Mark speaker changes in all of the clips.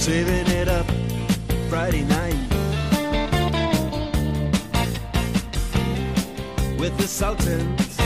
Speaker 1: saving it up Friday night with the Sultans,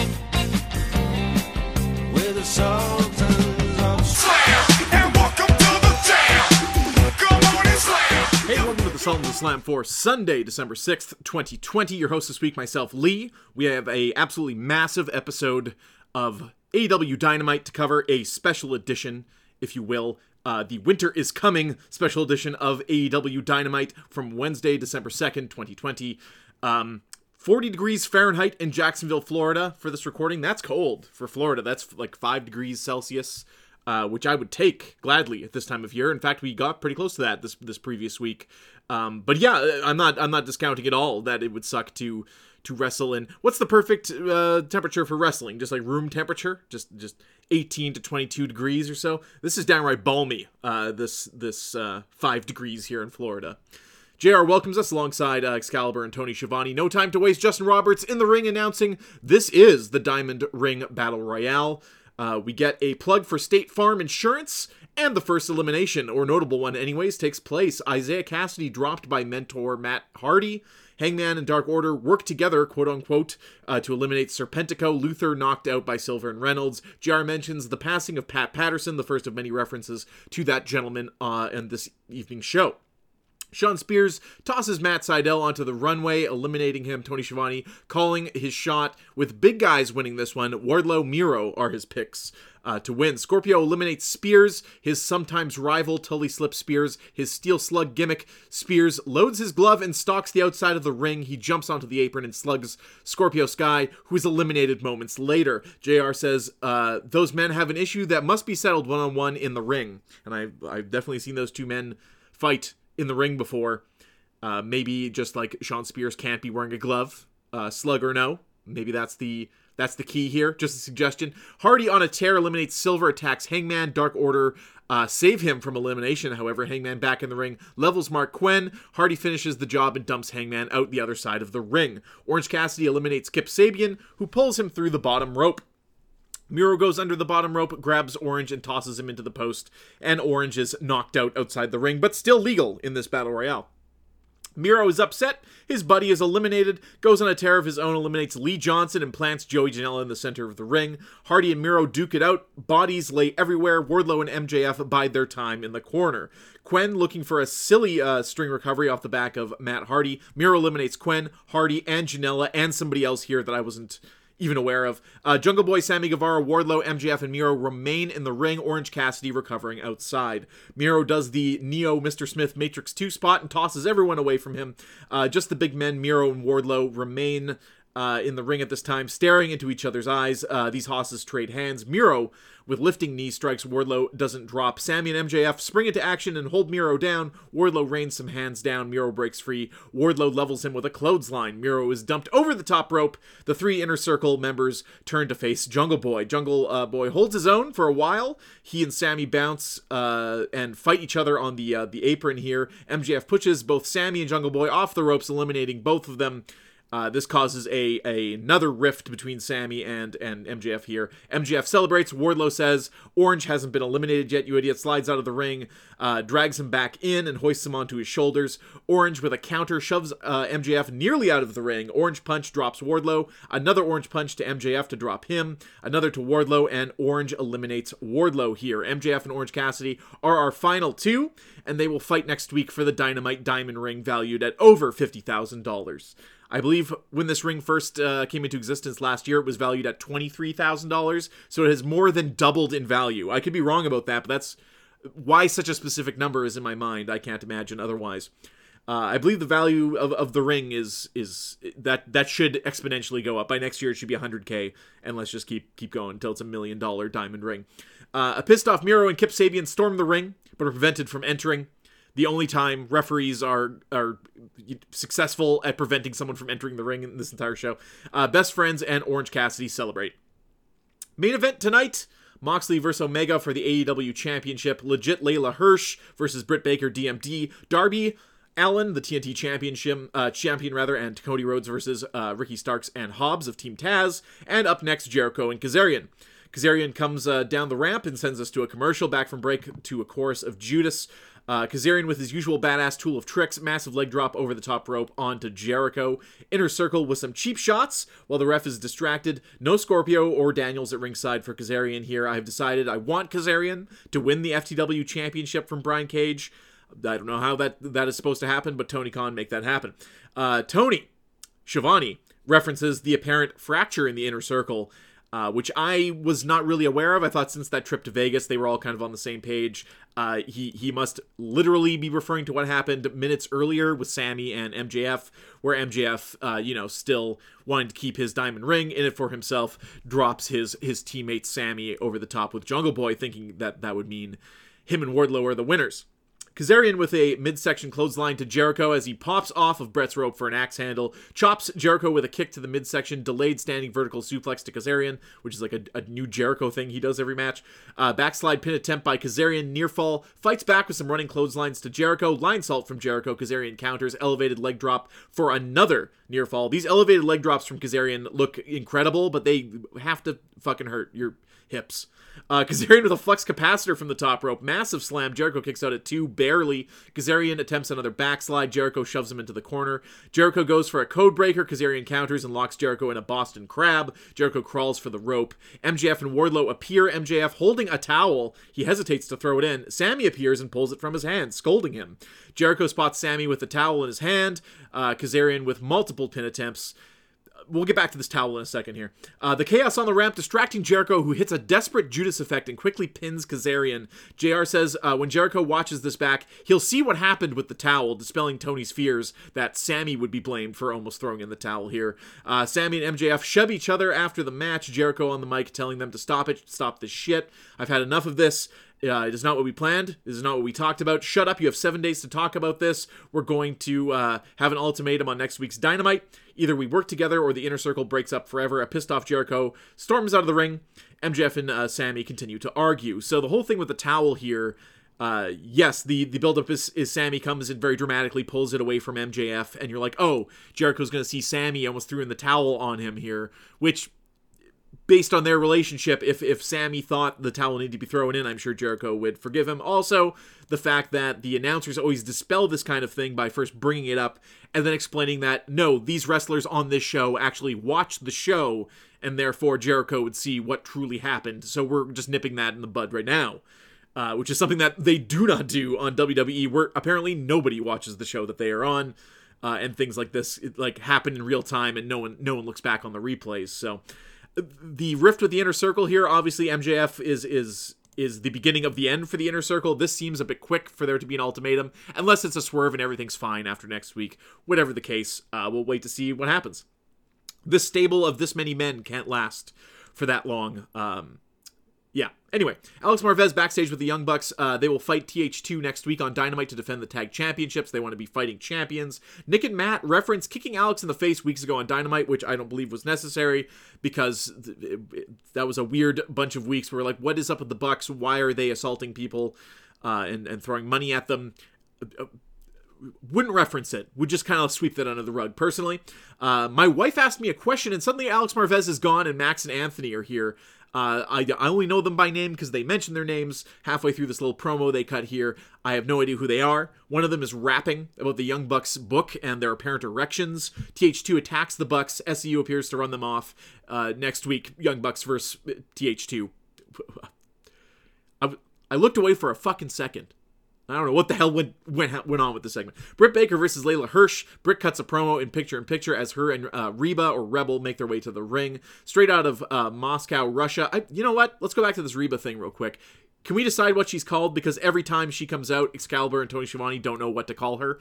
Speaker 1: with the Sultans of
Speaker 2: Slam and welcome to the jam. Come on and slam.
Speaker 3: Hey, welcome to the Sultans of Slam for Sunday, December 6th, 2020. Your host this week, myself, Lee. We have a absolutely massive episode of AEW Dynamite to cover, a special edition, if you will. Uh, the Winter is Coming special edition of AEW Dynamite from Wednesday, December 2nd, 2020. Um, 40 degrees Fahrenheit in Jacksonville, Florida for this recording. That's cold for Florida. That's like 5 degrees Celsius uh, which I would take gladly at this time of year. In fact, we got pretty close to that this this previous week. Um, but yeah, I'm not I'm not discounting at all that it would suck to to wrestle in. What's the perfect uh, temperature for wrestling? Just like room temperature, just just 18 to 22 degrees or so. This is downright balmy. Uh, this this uh, five degrees here in Florida. JR welcomes us alongside uh, Excalibur and Tony Schiavone. No time to waste. Justin Roberts in the ring announcing this is the Diamond Ring Battle Royale. Uh, we get a plug for State Farm Insurance, and the first elimination, or notable one anyways, takes place. Isiah Kassidy dropped by mentor Matt Hardy. Hangman and Dark Order work together, quote unquote, uh, to eliminate Serpentico. Luther knocked out by Silver and Reynolds. JR mentions the passing of Pat Patterson, the first of many references to that gentleman uh, in this evening's show. Shawn Spears tosses Matt Sydal onto the runway, eliminating him. Tony Schiavone calling his shot with big guys winning this one. Wardlow, Miro are his picks uh, to win. Scorpio eliminates Spears, his sometimes rival Tully Slip Spears, his steel slug gimmick. Spears loads his glove and stalks the outside of the ring. He jumps onto the apron and slugs Scorpio Sky, who is eliminated moments later. JR says uh, those men have an issue that must be settled one on one in the ring. And I've, I've definitely seen those two men fight in the ring before. Uh, maybe just like Shawn Spears can't be wearing a glove, uh, slug or no. Maybe that's the that's the key here. Just a suggestion. Hardy on a tear eliminates Silver, attacks Hangman. Dark Order uh, save him from elimination. However, Hangman back in the ring levels Marq Quen. Hardy finishes the job and dumps Hangman out the other side of the ring. Orange Cassidy eliminates Kip Sabian, who pulls him through the bottom rope. Miro goes under the bottom rope, grabs Orange, and tosses him into the post, and Orange is knocked out outside the ring, but still legal in this battle royale. Miro is upset. His buddy is eliminated, goes on a tear of his own, eliminates Lee Johnson, and plants Joey Janela in the center of the ring. Hardy and Miro duke it out. Bodies lay everywhere. Wardlow and MJF bide their time in the corner. Quen looking for a silly uh, string recovery off the back of Matt Hardy. Miro eliminates Quen, Hardy, and Janela, and somebody else here that I wasn't even aware of. Uh, Jungle Boy, Sammy Guevara, Wardlow, MJF, and Miro remain in the ring. Orange Cassidy recovering outside. Miro does the Neo Mr. Smith Matrix 2 spot and tosses everyone away from him. Uh, just the big men, Miro and Wardlow, remain uh, in the ring at this time, staring into each other's eyes. Uh, these hosses trade hands. Miro, with lifting knee strikes, Wardlow doesn't drop. Sammy and MJF spring into action and hold Miro down. Wardlow rains some hands down. Miro breaks free. Wardlow levels him with a clothesline. Miro is dumped over the top rope. The three inner circle members turn to face Jungle Boy. Jungle uh, Boy holds his own for a while. He and Sammy bounce uh, and fight each other on the uh, the apron here. MJF pushes both Sammy and Jungle Boy off the ropes, eliminating both of them. Uh, this causes a, a another rift between Sammy and and MJF here. MJF celebrates. Wardlow says Orange hasn't been eliminated yet. You idiot! Slides out of the ring, uh, drags him back in, and hoists him onto his shoulders. Orange with a counter shoves uh, MJF nearly out of the ring. Orange punch drops Wardlow. Another orange punch to MJF to drop him. Another to Wardlow, and Orange eliminates Wardlow here. MJF and Orange Cassidy are our final two, and they will fight next week for the Dynamite Diamond Ring valued at over fifty thousand dollars. I believe when this ring first uh, came into existence last year, it was valued at $23,000. So it has more than doubled in value. I could be wrong about that, but that's why such a specific number is in my mind. I can't imagine otherwise. Uh, I believe the value of, of the ring is is that that should exponentially go up. By next year, it should be 100k, and let's just keep keep going until it's a million dollar diamond ring. Uh, a pissed off Miro and Kip Sabian storm the ring, but are prevented from entering the only time referees are are successful at preventing someone from entering the ring in this entire show. Uh, Best Friends and Orange Cassidy celebrate. Main event tonight. Moxley versus Omega for the AEW Championship. Legit Leyla Hirsch versus Britt Baker DMD. Darby Allin, the TNT Championship uh, champion rather, and Cody Rhodes versus uh, Ricky Starks and Hobbs of Team Taz. And up next, Jericho and Kazarian. Kazarian comes uh, down the ramp and sends us to a commercial. Back from break to a chorus of Judas. Uh, Kazarian with his usual badass tool of tricks, massive leg drop over the top rope onto Jericho. Inner circle with some cheap shots while the ref is distracted. No Scorpio or Daniels at ringside for Kazarian here. I have decided I want Kazarian to win the FTW championship from Brian Cage. I don't know how that that is supposed to happen, but Tony Khan make that happen. Uh, Tony Schiavone references the apparent fracture in the inner circle, uh, which I was not really aware of. I thought since that trip to Vegas, they were all kind of on the same page. Uh, he he must literally be referring to what happened minutes earlier with Sammy and MJF, where MJF, uh, you know, still wanting to keep his diamond ring in it for himself, drops his his teammate Sammy over the top with Jungle Boy, thinking that that would mean him and Wardlow are the winners. Kazarian with a midsection clothesline to Jericho as he pops off of Brett's rope for an axe handle, chops Jericho with a kick to the midsection, delayed standing vertical suplex to Kazarian, which is like a, a new Jericho thing he does every match. Uh, backslide pin attempt by Kazarian, near fall, fights back with some running clotheslines to Jericho, lionsault from Jericho, Kazarian counters, elevated leg drop for another near fall. These elevated leg drops from Kazarian look incredible, but they have to fucking hurt your hips. Uh, Kazarian with a flux capacitor from the top rope. Massive slam. Jericho kicks out at two, barely. Kazarian attempts another backslide. Jericho shoves him into the corner. Jericho goes for a code breaker. Kazarian counters and locks Jericho in a Boston crab. Jericho crawls for the rope. MJF and Wardlow appear. MJF holding a towel. He hesitates to throw it in. Sammy appears and pulls it from his hand, scolding him. Jericho spots Sammy with the towel in his hand. Uh, Kazarian with multiple pin attempts we'll get back to this towel in a second here. Uh, the chaos on the ramp distracting Jericho, who hits a desperate Judas effect and quickly pins Kazarian. JR says uh, when Jericho watches this back, he'll see what happened with the towel, dispelling Tony's fears that Sammy would be blamed for almost throwing in the towel here. Uh, Sammy and MJF shove each other after the match. Jericho on the mic telling them to stop it, stop this shit. I've had enough of this. Uh, it is not what we planned. This is not what we talked about. Shut up. You have seven days to talk about this. We're going to uh, have an ultimatum on next week's Dynamite. Either we work together or the inner circle breaks up forever. A pissed off Jericho storms out of the ring. MJF and uh, Sammy continue to argue. So the whole thing with the towel here. Uh, yes, the the buildup is, is Sammy comes in very dramatically, pulls it away from MJF, and you're like, oh, Jericho's gonna see Sammy almost threw in the towel on him here, which based on their relationship, if if Sammy thought the towel needed to be thrown in, I'm sure Jericho would forgive him. Also, the fact that the announcers always dispel this kind of thing by first bringing it up and then explaining that no, these wrestlers on this show actually watched the show, and therefore Jericho would see what truly happened. So we're just nipping that in the bud right now. Uh, which is something that they do not do on WWE, where apparently nobody watches the show that they are on, uh, and things like this like happen in real time, and no one no one looks back on the replays. So the rift with the inner circle here obviously mjf is is is the beginning of the end for the inner circle this seems a bit quick for there to be an ultimatum unless it's a swerve and everything's fine after next week whatever the case uh, we'll wait to see what happens this stable of this many men can't last for that long um. Anyway, Alex Marvez backstage with the Young Bucks. Uh, they will fight TH2 next week on Dynamite to defend the tag championships. They want to be fighting champions. Nick and Matt reference kicking Alex in the face weeks ago on Dynamite, which I don't believe was necessary because th- it- that was a weird bunch of weeks where like, what is up with the Bucks? Why are they assaulting people uh, and and throwing money at them? wouldn't reference it. Would just kind of sweep that under the rug. Personally, uh, my wife asked me a question, and suddenly Alex Marvez is gone, and Max and Anthony are here. Uh, I, I only know them by name because they mention their names halfway through this little promo they cut here. I have no idea who they are. One of them is rapping about the Young Bucks book and their apparent erections. TH2 attacks the Bucks. SEU appears to run them off. Uh, next week, Young Bucks versus TH2. I, I looked away for a fucking second. I don't know what the hell went went went on with the segment. Britt Baker versus Leyla Hirsch. Britt cuts a promo in picture in picture as her and uh, Reba or Rebel make their way to the ring, straight out of uh, Moscow, Russia. I, you know what? Let's go back to this Reba thing real quick. Can we decide what she's called? Because every time she comes out, Excalibur and Tony Schiavone don't know what to call her.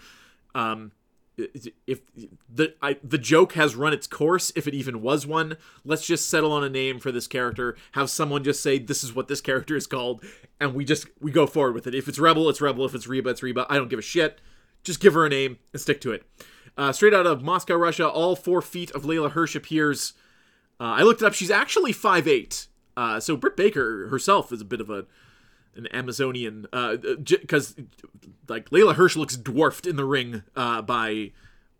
Speaker 3: Um, if the I, the joke has run its course, if it even was one, let's just settle on a name for this character. Have someone just say this is what this character is called, and we just we go forward with it. If it's Rebel, it's Rebel. If it's Reba, it's Reba. I don't give a shit. Just give her a name and stick to it. Uh, straight out of Moscow, Russia, all four feet of Leyla Hirsch appears. Uh, I looked it up. She's actually 5'8". Uh, so Britt Baker herself is a bit of a an Amazonian, because like Leyla Hirsch looks dwarfed in the ring uh, by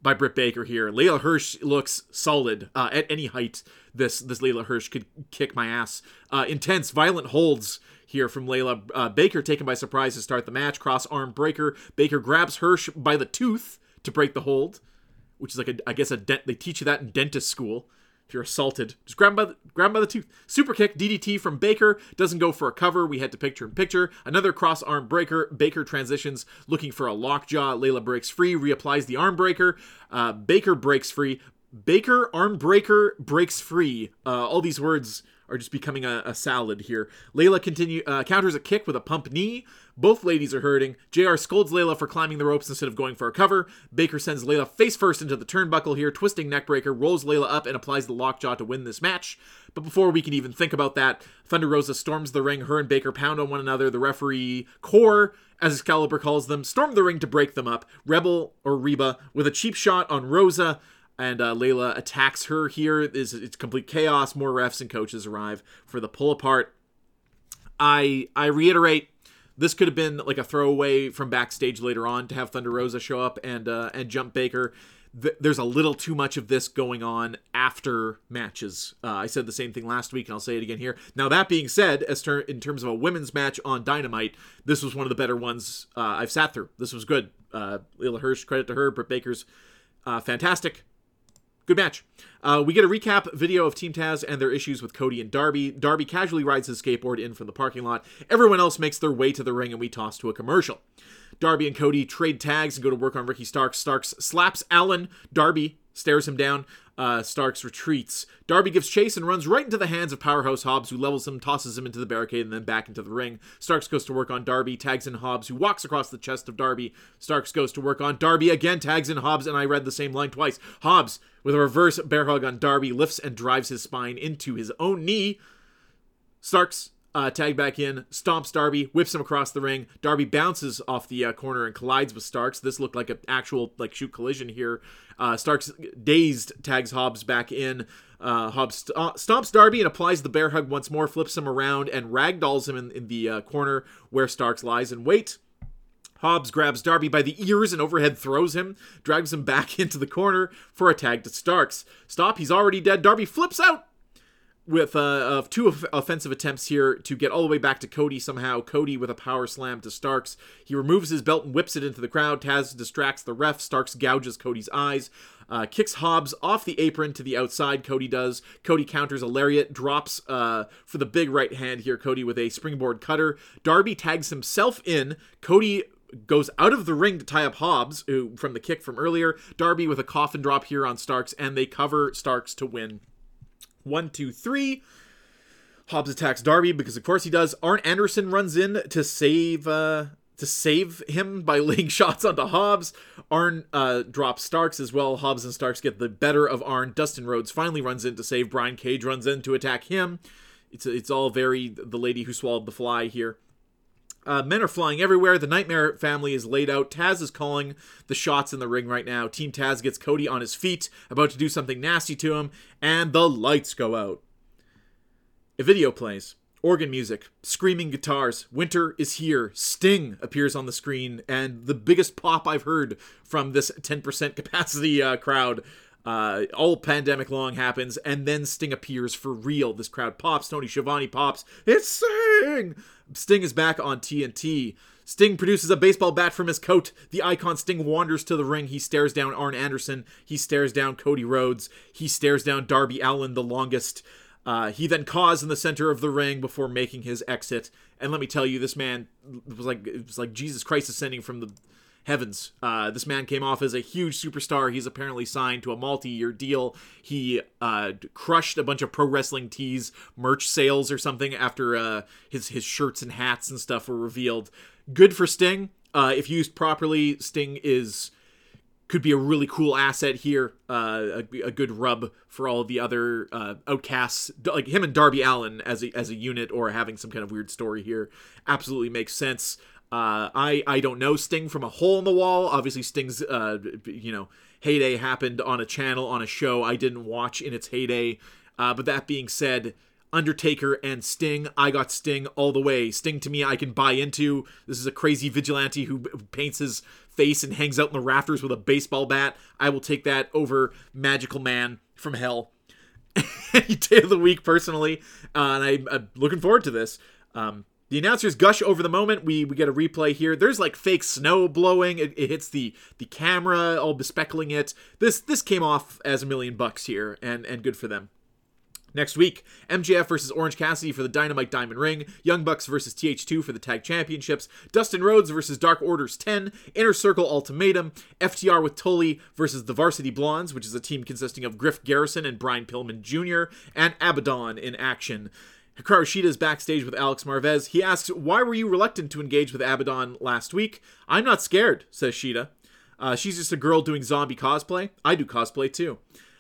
Speaker 3: by Britt Baker here. Leyla Hirsch looks solid uh, at any height. This this Leyla Hirsch could kick my ass. Uh, intense, violent holds here from Leyla uh, Baker, taken by surprise to start the match. Cross arm breaker. Baker grabs Hirsch by the tooth to break the hold, which is like a I guess a dent. They teach you that in dentist school. You're assaulted, just grab him by the, grab him by the tooth. Super kick, DDT from Baker. Doesn't go for a cover. We head to picture in picture. Another cross arm breaker. Baker transitions, looking for a lockjaw. Leyla breaks free, reapplies the arm breaker. Uh, Baker breaks free. Baker arm breaker breaks free. Uh, all these words are just becoming a, a salad here. Leyla continue uh, counters a kick with a pump knee. Both ladies are hurting. JR scolds Leyla for climbing the ropes instead of going for a cover. Baker sends Leyla face first into the turnbuckle here, twisting neckbreaker, rolls Leyla up, and applies the lockjaw to win this match. But before we can even think about that, Thunder Rosa storms the ring. Her and Baker pound on one another. The referee, Corps, as Excalibur calls them, storm the ring to break them up. Rebel, or Reba, with a cheap shot on Rosa and uh, Leyla attacks her here. Is it's complete chaos. More refs and coaches arrive for the pull apart. I I reiterate, this could have been like a throwaway from backstage later on to have Thunder Rosa show up and uh, and jump Baker. Th- there's a little too much of this going on after matches. Uh, I said the same thing last week, and I'll say it again here. Now that being said, as ter- in terms of a women's match on Dynamite, this was one of the better ones uh, I've sat through. This was good. Uh, Leyla Hirsch, credit to her. Britt Baker's uh, fantastic good match. Uh, we get a recap video of Team Taz and their issues with Cody and Darby. Darby casually rides his skateboard in from the parking lot. Everyone else makes their way to the ring, and we toss to a commercial. Darby and Cody trade tags and go to work on Ricky Starks. Starks slaps Allin. Darby stares him down. Uh, Starks retreats. Darby gives chase and runs right into the hands of Powerhouse Hobbs, who levels him, tosses him into the barricade, and then back into the ring. Starks goes to work on Darby, tags in Hobbs, who walks across the chest of Darby. Starks goes to work on Darby again, tags in Hobbs, and I read the same line twice. Hobbs, with a reverse bear hug on Darby, lifts and drives his spine into his own knee. Starks uh, tag back in, stomps Darby, whips him across the ring. Darby bounces off the uh, corner and collides with Starks. This looked like an actual like shoot collision here. Uh, Starks dazed tags Hobbs back in. Uh, Hobbs st- uh, stomps Darby and applies the bear hug once more, flips him around and ragdolls him in, in the uh, corner where Starks lies in wait. Hobbs grabs Darby by the ears and overhead throws him, drags him back into the corner for a tag to Starks. Stop, he's already dead. Darby flips out with uh, of two off- offensive attempts here to get all the way back to Cody somehow. Cody with a power slam to Starks. He removes his belt and whips it into the crowd. Taz distracts the ref. Starks gouges Cody's eyes. Uh, kicks Hobbs off the apron to the outside. Cody does. Cody counters a lariat, drops uh, for the big right hand here. Cody with a springboard cutter. Darby tags himself in. Cody goes out of the ring to tie up Hobbs who, from the kick from earlier. Darby with a coffin drop here on Starks, and they cover Starks to win. One, two, three. Hobbs attacks Darby because of course he does. Arn Anderson runs in to save uh to save him by laying shots onto Hobbs. Arn uh, drops Starks as well. Hobbs and Starks get the better of Arn. Dustin Rhodes finally runs in to save. Brian Cage runs in to attack him. It's it's all very the lady who swallowed the fly here. Uh, men are flying everywhere. The Nightmare family is laid out. Taz is calling the shots in the ring right now. Team Taz gets Cody on his feet, about to do something nasty to him, and the lights go out. A video plays. Organ music, screaming guitars. Winter is here. Sting appears on the screen, and the biggest pop I've heard from this 10% capacity uh, crowd. Uh, all pandemic long happens, and then Sting appears for real. This crowd pops. Tony Schiavone pops. It's Sting! Sting is back on TNT. Sting produces a baseball bat from his coat. The icon Sting wanders to the ring. He stares down Arn Anderson. He stares down Cody Rhodes. He stares down Darby Allin, the longest. Uh, he then caws in the center of the ring before making his exit. And let me tell you, this man was like it was like Jesus Christ ascending from the heavens. Uh, this man came off as a huge superstar. He's apparently signed to a multi-year deal. He uh, crushed a bunch of pro wrestling tees merch sales or something after uh, his his shirts and hats and stuff were revealed. Good for Sting. Uh, if used properly, Sting is could be a really cool asset here. Uh, a, a good rub for all of the other uh, outcasts, like him and Darby Allin as a as a unit, or having some kind of weird story here. Absolutely makes sense. Uh, I I don't know Sting from a hole in the wall. Obviously, Sting's uh, you know heyday happened on a channel on a show I didn't watch in its heyday. Uh, but that being said, Undertaker and Sting. I got Sting all the way. Sting to me, I can buy into. This is a crazy vigilante who paints his face and hangs out in the rafters with a baseball bat. I will take that over Magical Man from Hell any day of the week personally, uh, and I, I'm looking forward to this. Um, the announcers gush over the moment. We we get a replay here. There's like fake snow blowing. It, it hits the the camera, all bespeckling it. This this came off as a million bucks here, and and good for them. Next week, MJF versus Orange Cassidy for the Dynamite Diamond Ring, Young Bucks versus TH2 for the Tag Championships, Dustin Rhodes versus Dark Orders 10, Inner Circle Ultimatum, FTR with Tully versus the Varsity Blondes, which is a team consisting of Griff Garrison and Brian Pillman Jr., and Abaddon in action. Hikaru Shida is backstage with Alex Marvez. He asks, Why were you reluctant to engage with Abaddon last week? I'm not scared, says Shida. Uh, she's just a girl doing zombie cosplay. I do cosplay too.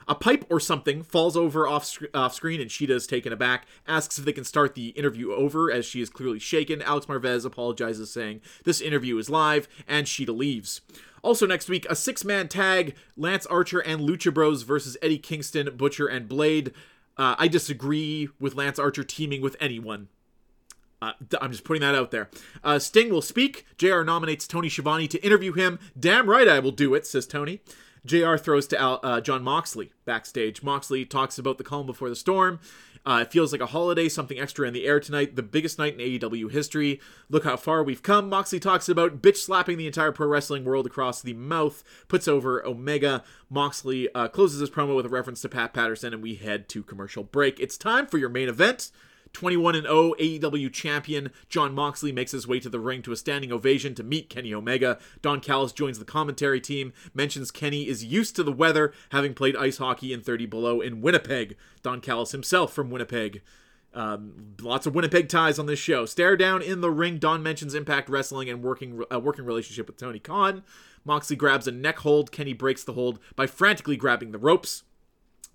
Speaker 3: A pipe or something falls over off, sc- off screen, and Shida is taken aback, asks if they can start the interview over as she is clearly shaken. Alex Marvez apologizes, saying this interview is live, and Shida leaves. Also, next week, a six man tag Lance Archer and Lucha Bros versus Eddie Kingston, Butcher, and Blade. Uh, I disagree with Lance Archer teaming with anyone. Uh, I'm just putting that out there. Uh, Sting will speak. JR nominates Tony Schiavone to interview him. Damn right I will do it, says Tony. JR throws to Al- uh, Jon Moxley backstage. Moxley talks about the calm before the storm. Uh, it feels like a holiday, something extra in the air tonight, the biggest night in AEW history. Look how far we've come. Moxley talks about bitch slapping the entire pro wrestling world across the mouth, puts over Omega. Moxley uh, closes his promo with a reference to Pat Patterson, and we head to commercial break. It's time for your main event. 21 and 0 AEW champion Jon Moxley makes his way to the ring to a standing ovation to meet Kenny Omega. Don Callis joins the commentary team, mentions Kenny is used to the weather, having played ice hockey in 30 below in Winnipeg. Don Callis himself from Winnipeg. Um, lots of Winnipeg ties on this show. Stare down in the ring. Don mentions Impact Wrestling and working uh, working relationship with Tony Khan. Moxley grabs a neck hold. Kenny breaks the hold by frantically grabbing the ropes.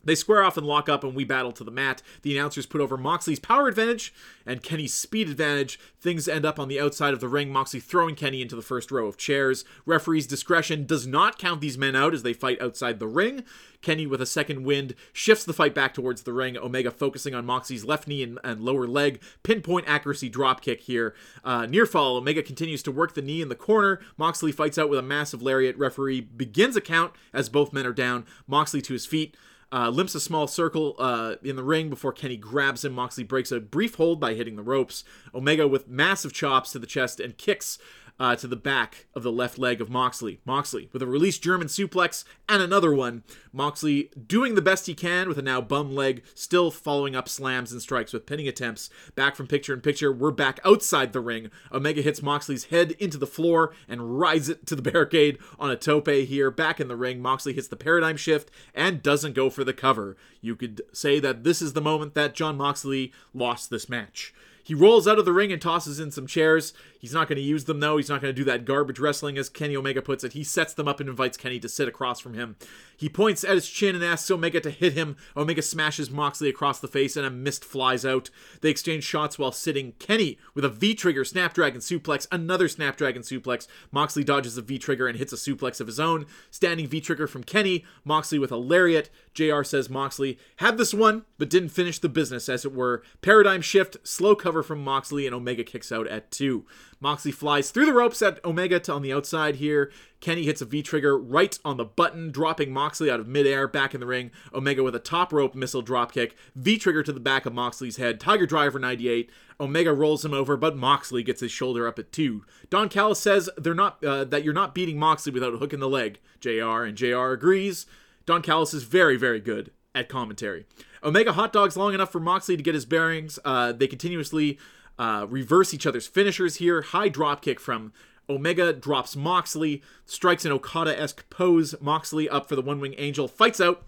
Speaker 3: They square off and lock up, and we battle to the mat. The announcers put over Moxley's power advantage and Kenny's speed advantage. Things end up on the outside of the ring, Moxley throwing Kenny into the first row of chairs. Referee's discretion does not count these men out as they fight outside the ring. Kenny, with a second wind, shifts the fight back towards the ring. Omega focusing on Moxley's left knee and, and lower leg. Pinpoint accuracy drop kick here. Uh, near fall, Omega continues to work the knee in the corner. Moxley fights out with a massive lariat. Referee begins a count as both men are down. Moxley to his feet. Uh, limps a small circle uh, in the ring before Kenny grabs him. Moxley breaks a brief hold by hitting the ropes. Omega with massive chops to the chest and kicks uh, to the back of the left leg of Moxley. Moxley with a released German suplex and another one. Moxley doing the best he can with a now bum leg, still following up slams and strikes with pinning attempts. Back from picture in picture, we're back outside the ring. Omega hits Moxley's head into the floor and rides it to the barricade on a tope here. Back in the ring, Moxley hits the paradigm shift and doesn't go for the cover. You could say that this is the moment that Jon Moxley lost this match. He rolls out of the ring and tosses in some chairs. He's not going to use them, though. He's not going to do that garbage wrestling, as Kenny Omega puts it. He sets them up and invites Kenny to sit across from him. He points at his chin and asks Omega to hit him. Omega smashes Moxley across the face, and a mist flies out. They exchange shots while sitting. Kenny with a V trigger Snapdragon suplex, another Snapdragon suplex. Moxley dodges a V trigger and hits a suplex of his own. Standing V trigger from Kenny. Moxley with a lariat. JR says Moxley had this one, but didn't finish the business, as it were. Paradigm shift, slow cover from Moxley, and Omega kicks out at two. Moxley flies through the ropes at Omega to on the outside here. Kenny hits a V trigger right on the button, dropping Moxley out of midair back in the ring. Omega with a top rope missile dropkick, V trigger to the back of Moxley's head, Tiger Driver 98. Omega rolls him over, but Moxley gets his shoulder up at two. Don Callis says they're not uh, that you're not beating Moxley without a hook in the leg. Jr. and Jr. agrees. Don Callis is very very good at commentary. Omega hot dogs long enough for Moxley to get his bearings. Uh, they continuously uh, reverse each other's finishers here. High drop kick from Omega drops Moxley, strikes an Okada esque pose. Moxley up for the one wing angel, fights out.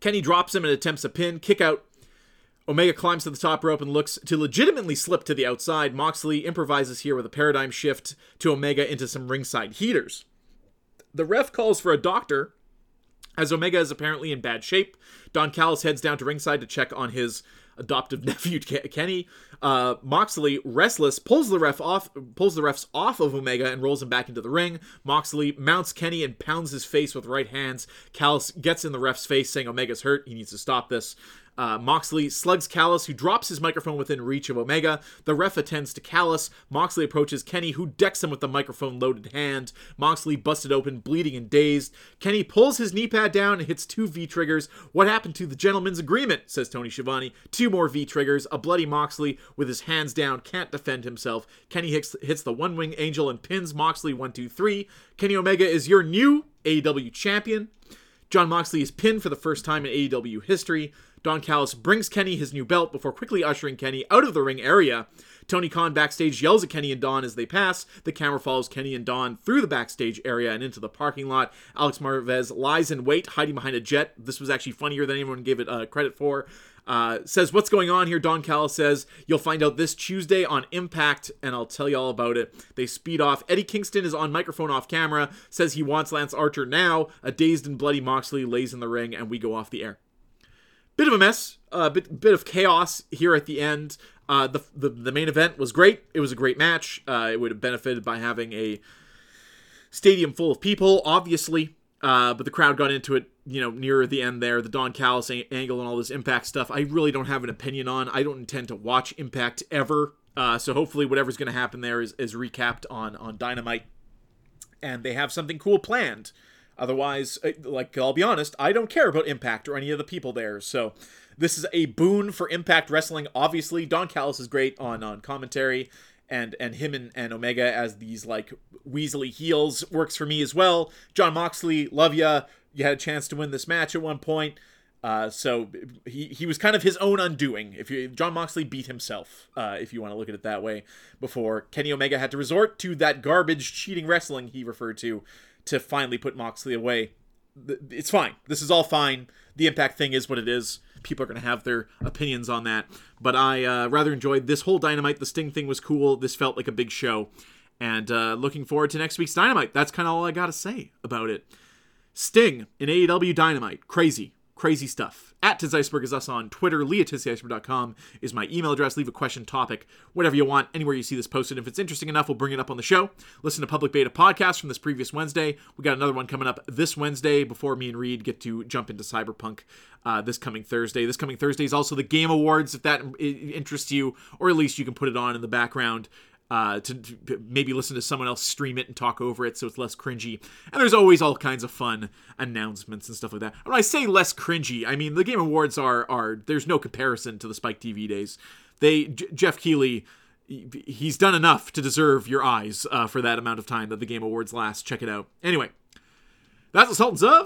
Speaker 3: Kenny drops him and attempts a pin, kick out. Omega climbs to the top rope and looks to legitimately slip to the outside. Moxley improvises here with a paradigm shift to Omega into some ringside heaters. The ref calls for a doctor, as Omega is apparently in bad shape. Don Callis heads down to ringside to check on his adoptive nephew Kenny. Uh, Moxley, restless, pulls the ref off, pulls the refs off of Omega and rolls him back into the ring. Moxley mounts Kenny and pounds his face with right hands. Callis gets in the ref's face, saying Omega's hurt. He needs to stop this. Uh, Moxley slugs Callis, who drops his microphone within reach of Omega. The ref attends to Callis. Moxley approaches Kenny, who decks him with the microphone loaded hand. Moxley busted open, bleeding and dazed. Kenny pulls his knee pad down and hits two V triggers. What happened to the gentleman's agreement? says Tony Schiavone. Two more V triggers. A bloody Moxley with his hands down can't defend himself. Kenny hits, hits the one wing angel and pins Moxley 1 2 3. Kenny Omega is your new AEW champion. Jon Moxley is pinned for the first time in AEW history. Don Callis brings Kenny his new belt before quickly ushering Kenny out of the ring area. Tony Khan backstage yells at Kenny and Don as they pass. The camera follows Kenny and Don through the backstage area and into the parking lot. Alex Marvez lies in wait, hiding behind a jet. This was actually funnier than anyone gave it uh, credit for. Uh, says, What's going on here? Don Callis says, You'll find out this Tuesday on Impact, and I'll tell you all about it. They speed off. Eddie Kingston is on microphone off camera, says he wants Lance Archer now. A dazed and bloody Moxley lays in the ring, and we go off the air bit of a mess, a uh, bit bit of chaos here at the end. Uh, the, the the main event was great. It was a great match. Uh, it would have benefited by having a stadium full of people, obviously. Uh, but the crowd got into it, you know, nearer the end there. The Don Callis a- angle and all this Impact stuff. I really don't have an opinion on. I don't intend to watch Impact ever. Uh, so hopefully, whatever's going to happen there is, is recapped on on Dynamite, and they have something cool planned. Otherwise, uh, like I'll be honest, I don't care about Impact or any of the people there. So this is a boon for Impact Wrestling. Obviously, Don Callis is great on on commentary, and and him and, and Omega as these like Weasley heels works for me as well. Jon Moxley, love ya. You had a chance to win this match at one point. Uh, so he, he was kind of his own undoing. If you Jon Moxley beat himself, uh, if you want to look at it that way, before Kenny Omega had to resort to that garbage cheating wrestling he referred to to finally put Moxley away. It's fine. This is all fine. The Impact thing is what it is. People are going to have their opinions on that. But I uh, rather enjoyed this whole Dynamite. The Sting thing was cool. This felt like a big show. And uh, looking forward to next week's Dynamite. That's kind of all I got to say about it. Sting in AEW Dynamite. Crazy. Crazy stuff. At Tizeisberg is us on Twitter. Lee at TizIceberg.com is my email address. Leave a question, topic, whatever you want, anywhere you see this posted. If it's interesting enough, we'll bring it up on the show. Listen to Public Beta podcast from this previous Wednesday. We got another one coming up this Wednesday before me and Reed get to jump into Cyberpunk uh, this coming Thursday. This coming Thursday is also the Game Awards, if that interests you, or at least you can put it on in the background uh, to, to maybe listen to someone else stream it and talk over it so it's less cringy. And there's always all kinds of fun announcements and stuff like that. When I say less cringy, I mean the Game Awards are are there's no comparison to the Spike TV days. They J- Geoff Keighley. he- He's done enough to deserve your eyes uh, for that amount of time that the Game Awards last. Check it out. Anyway, that's the Sultans of.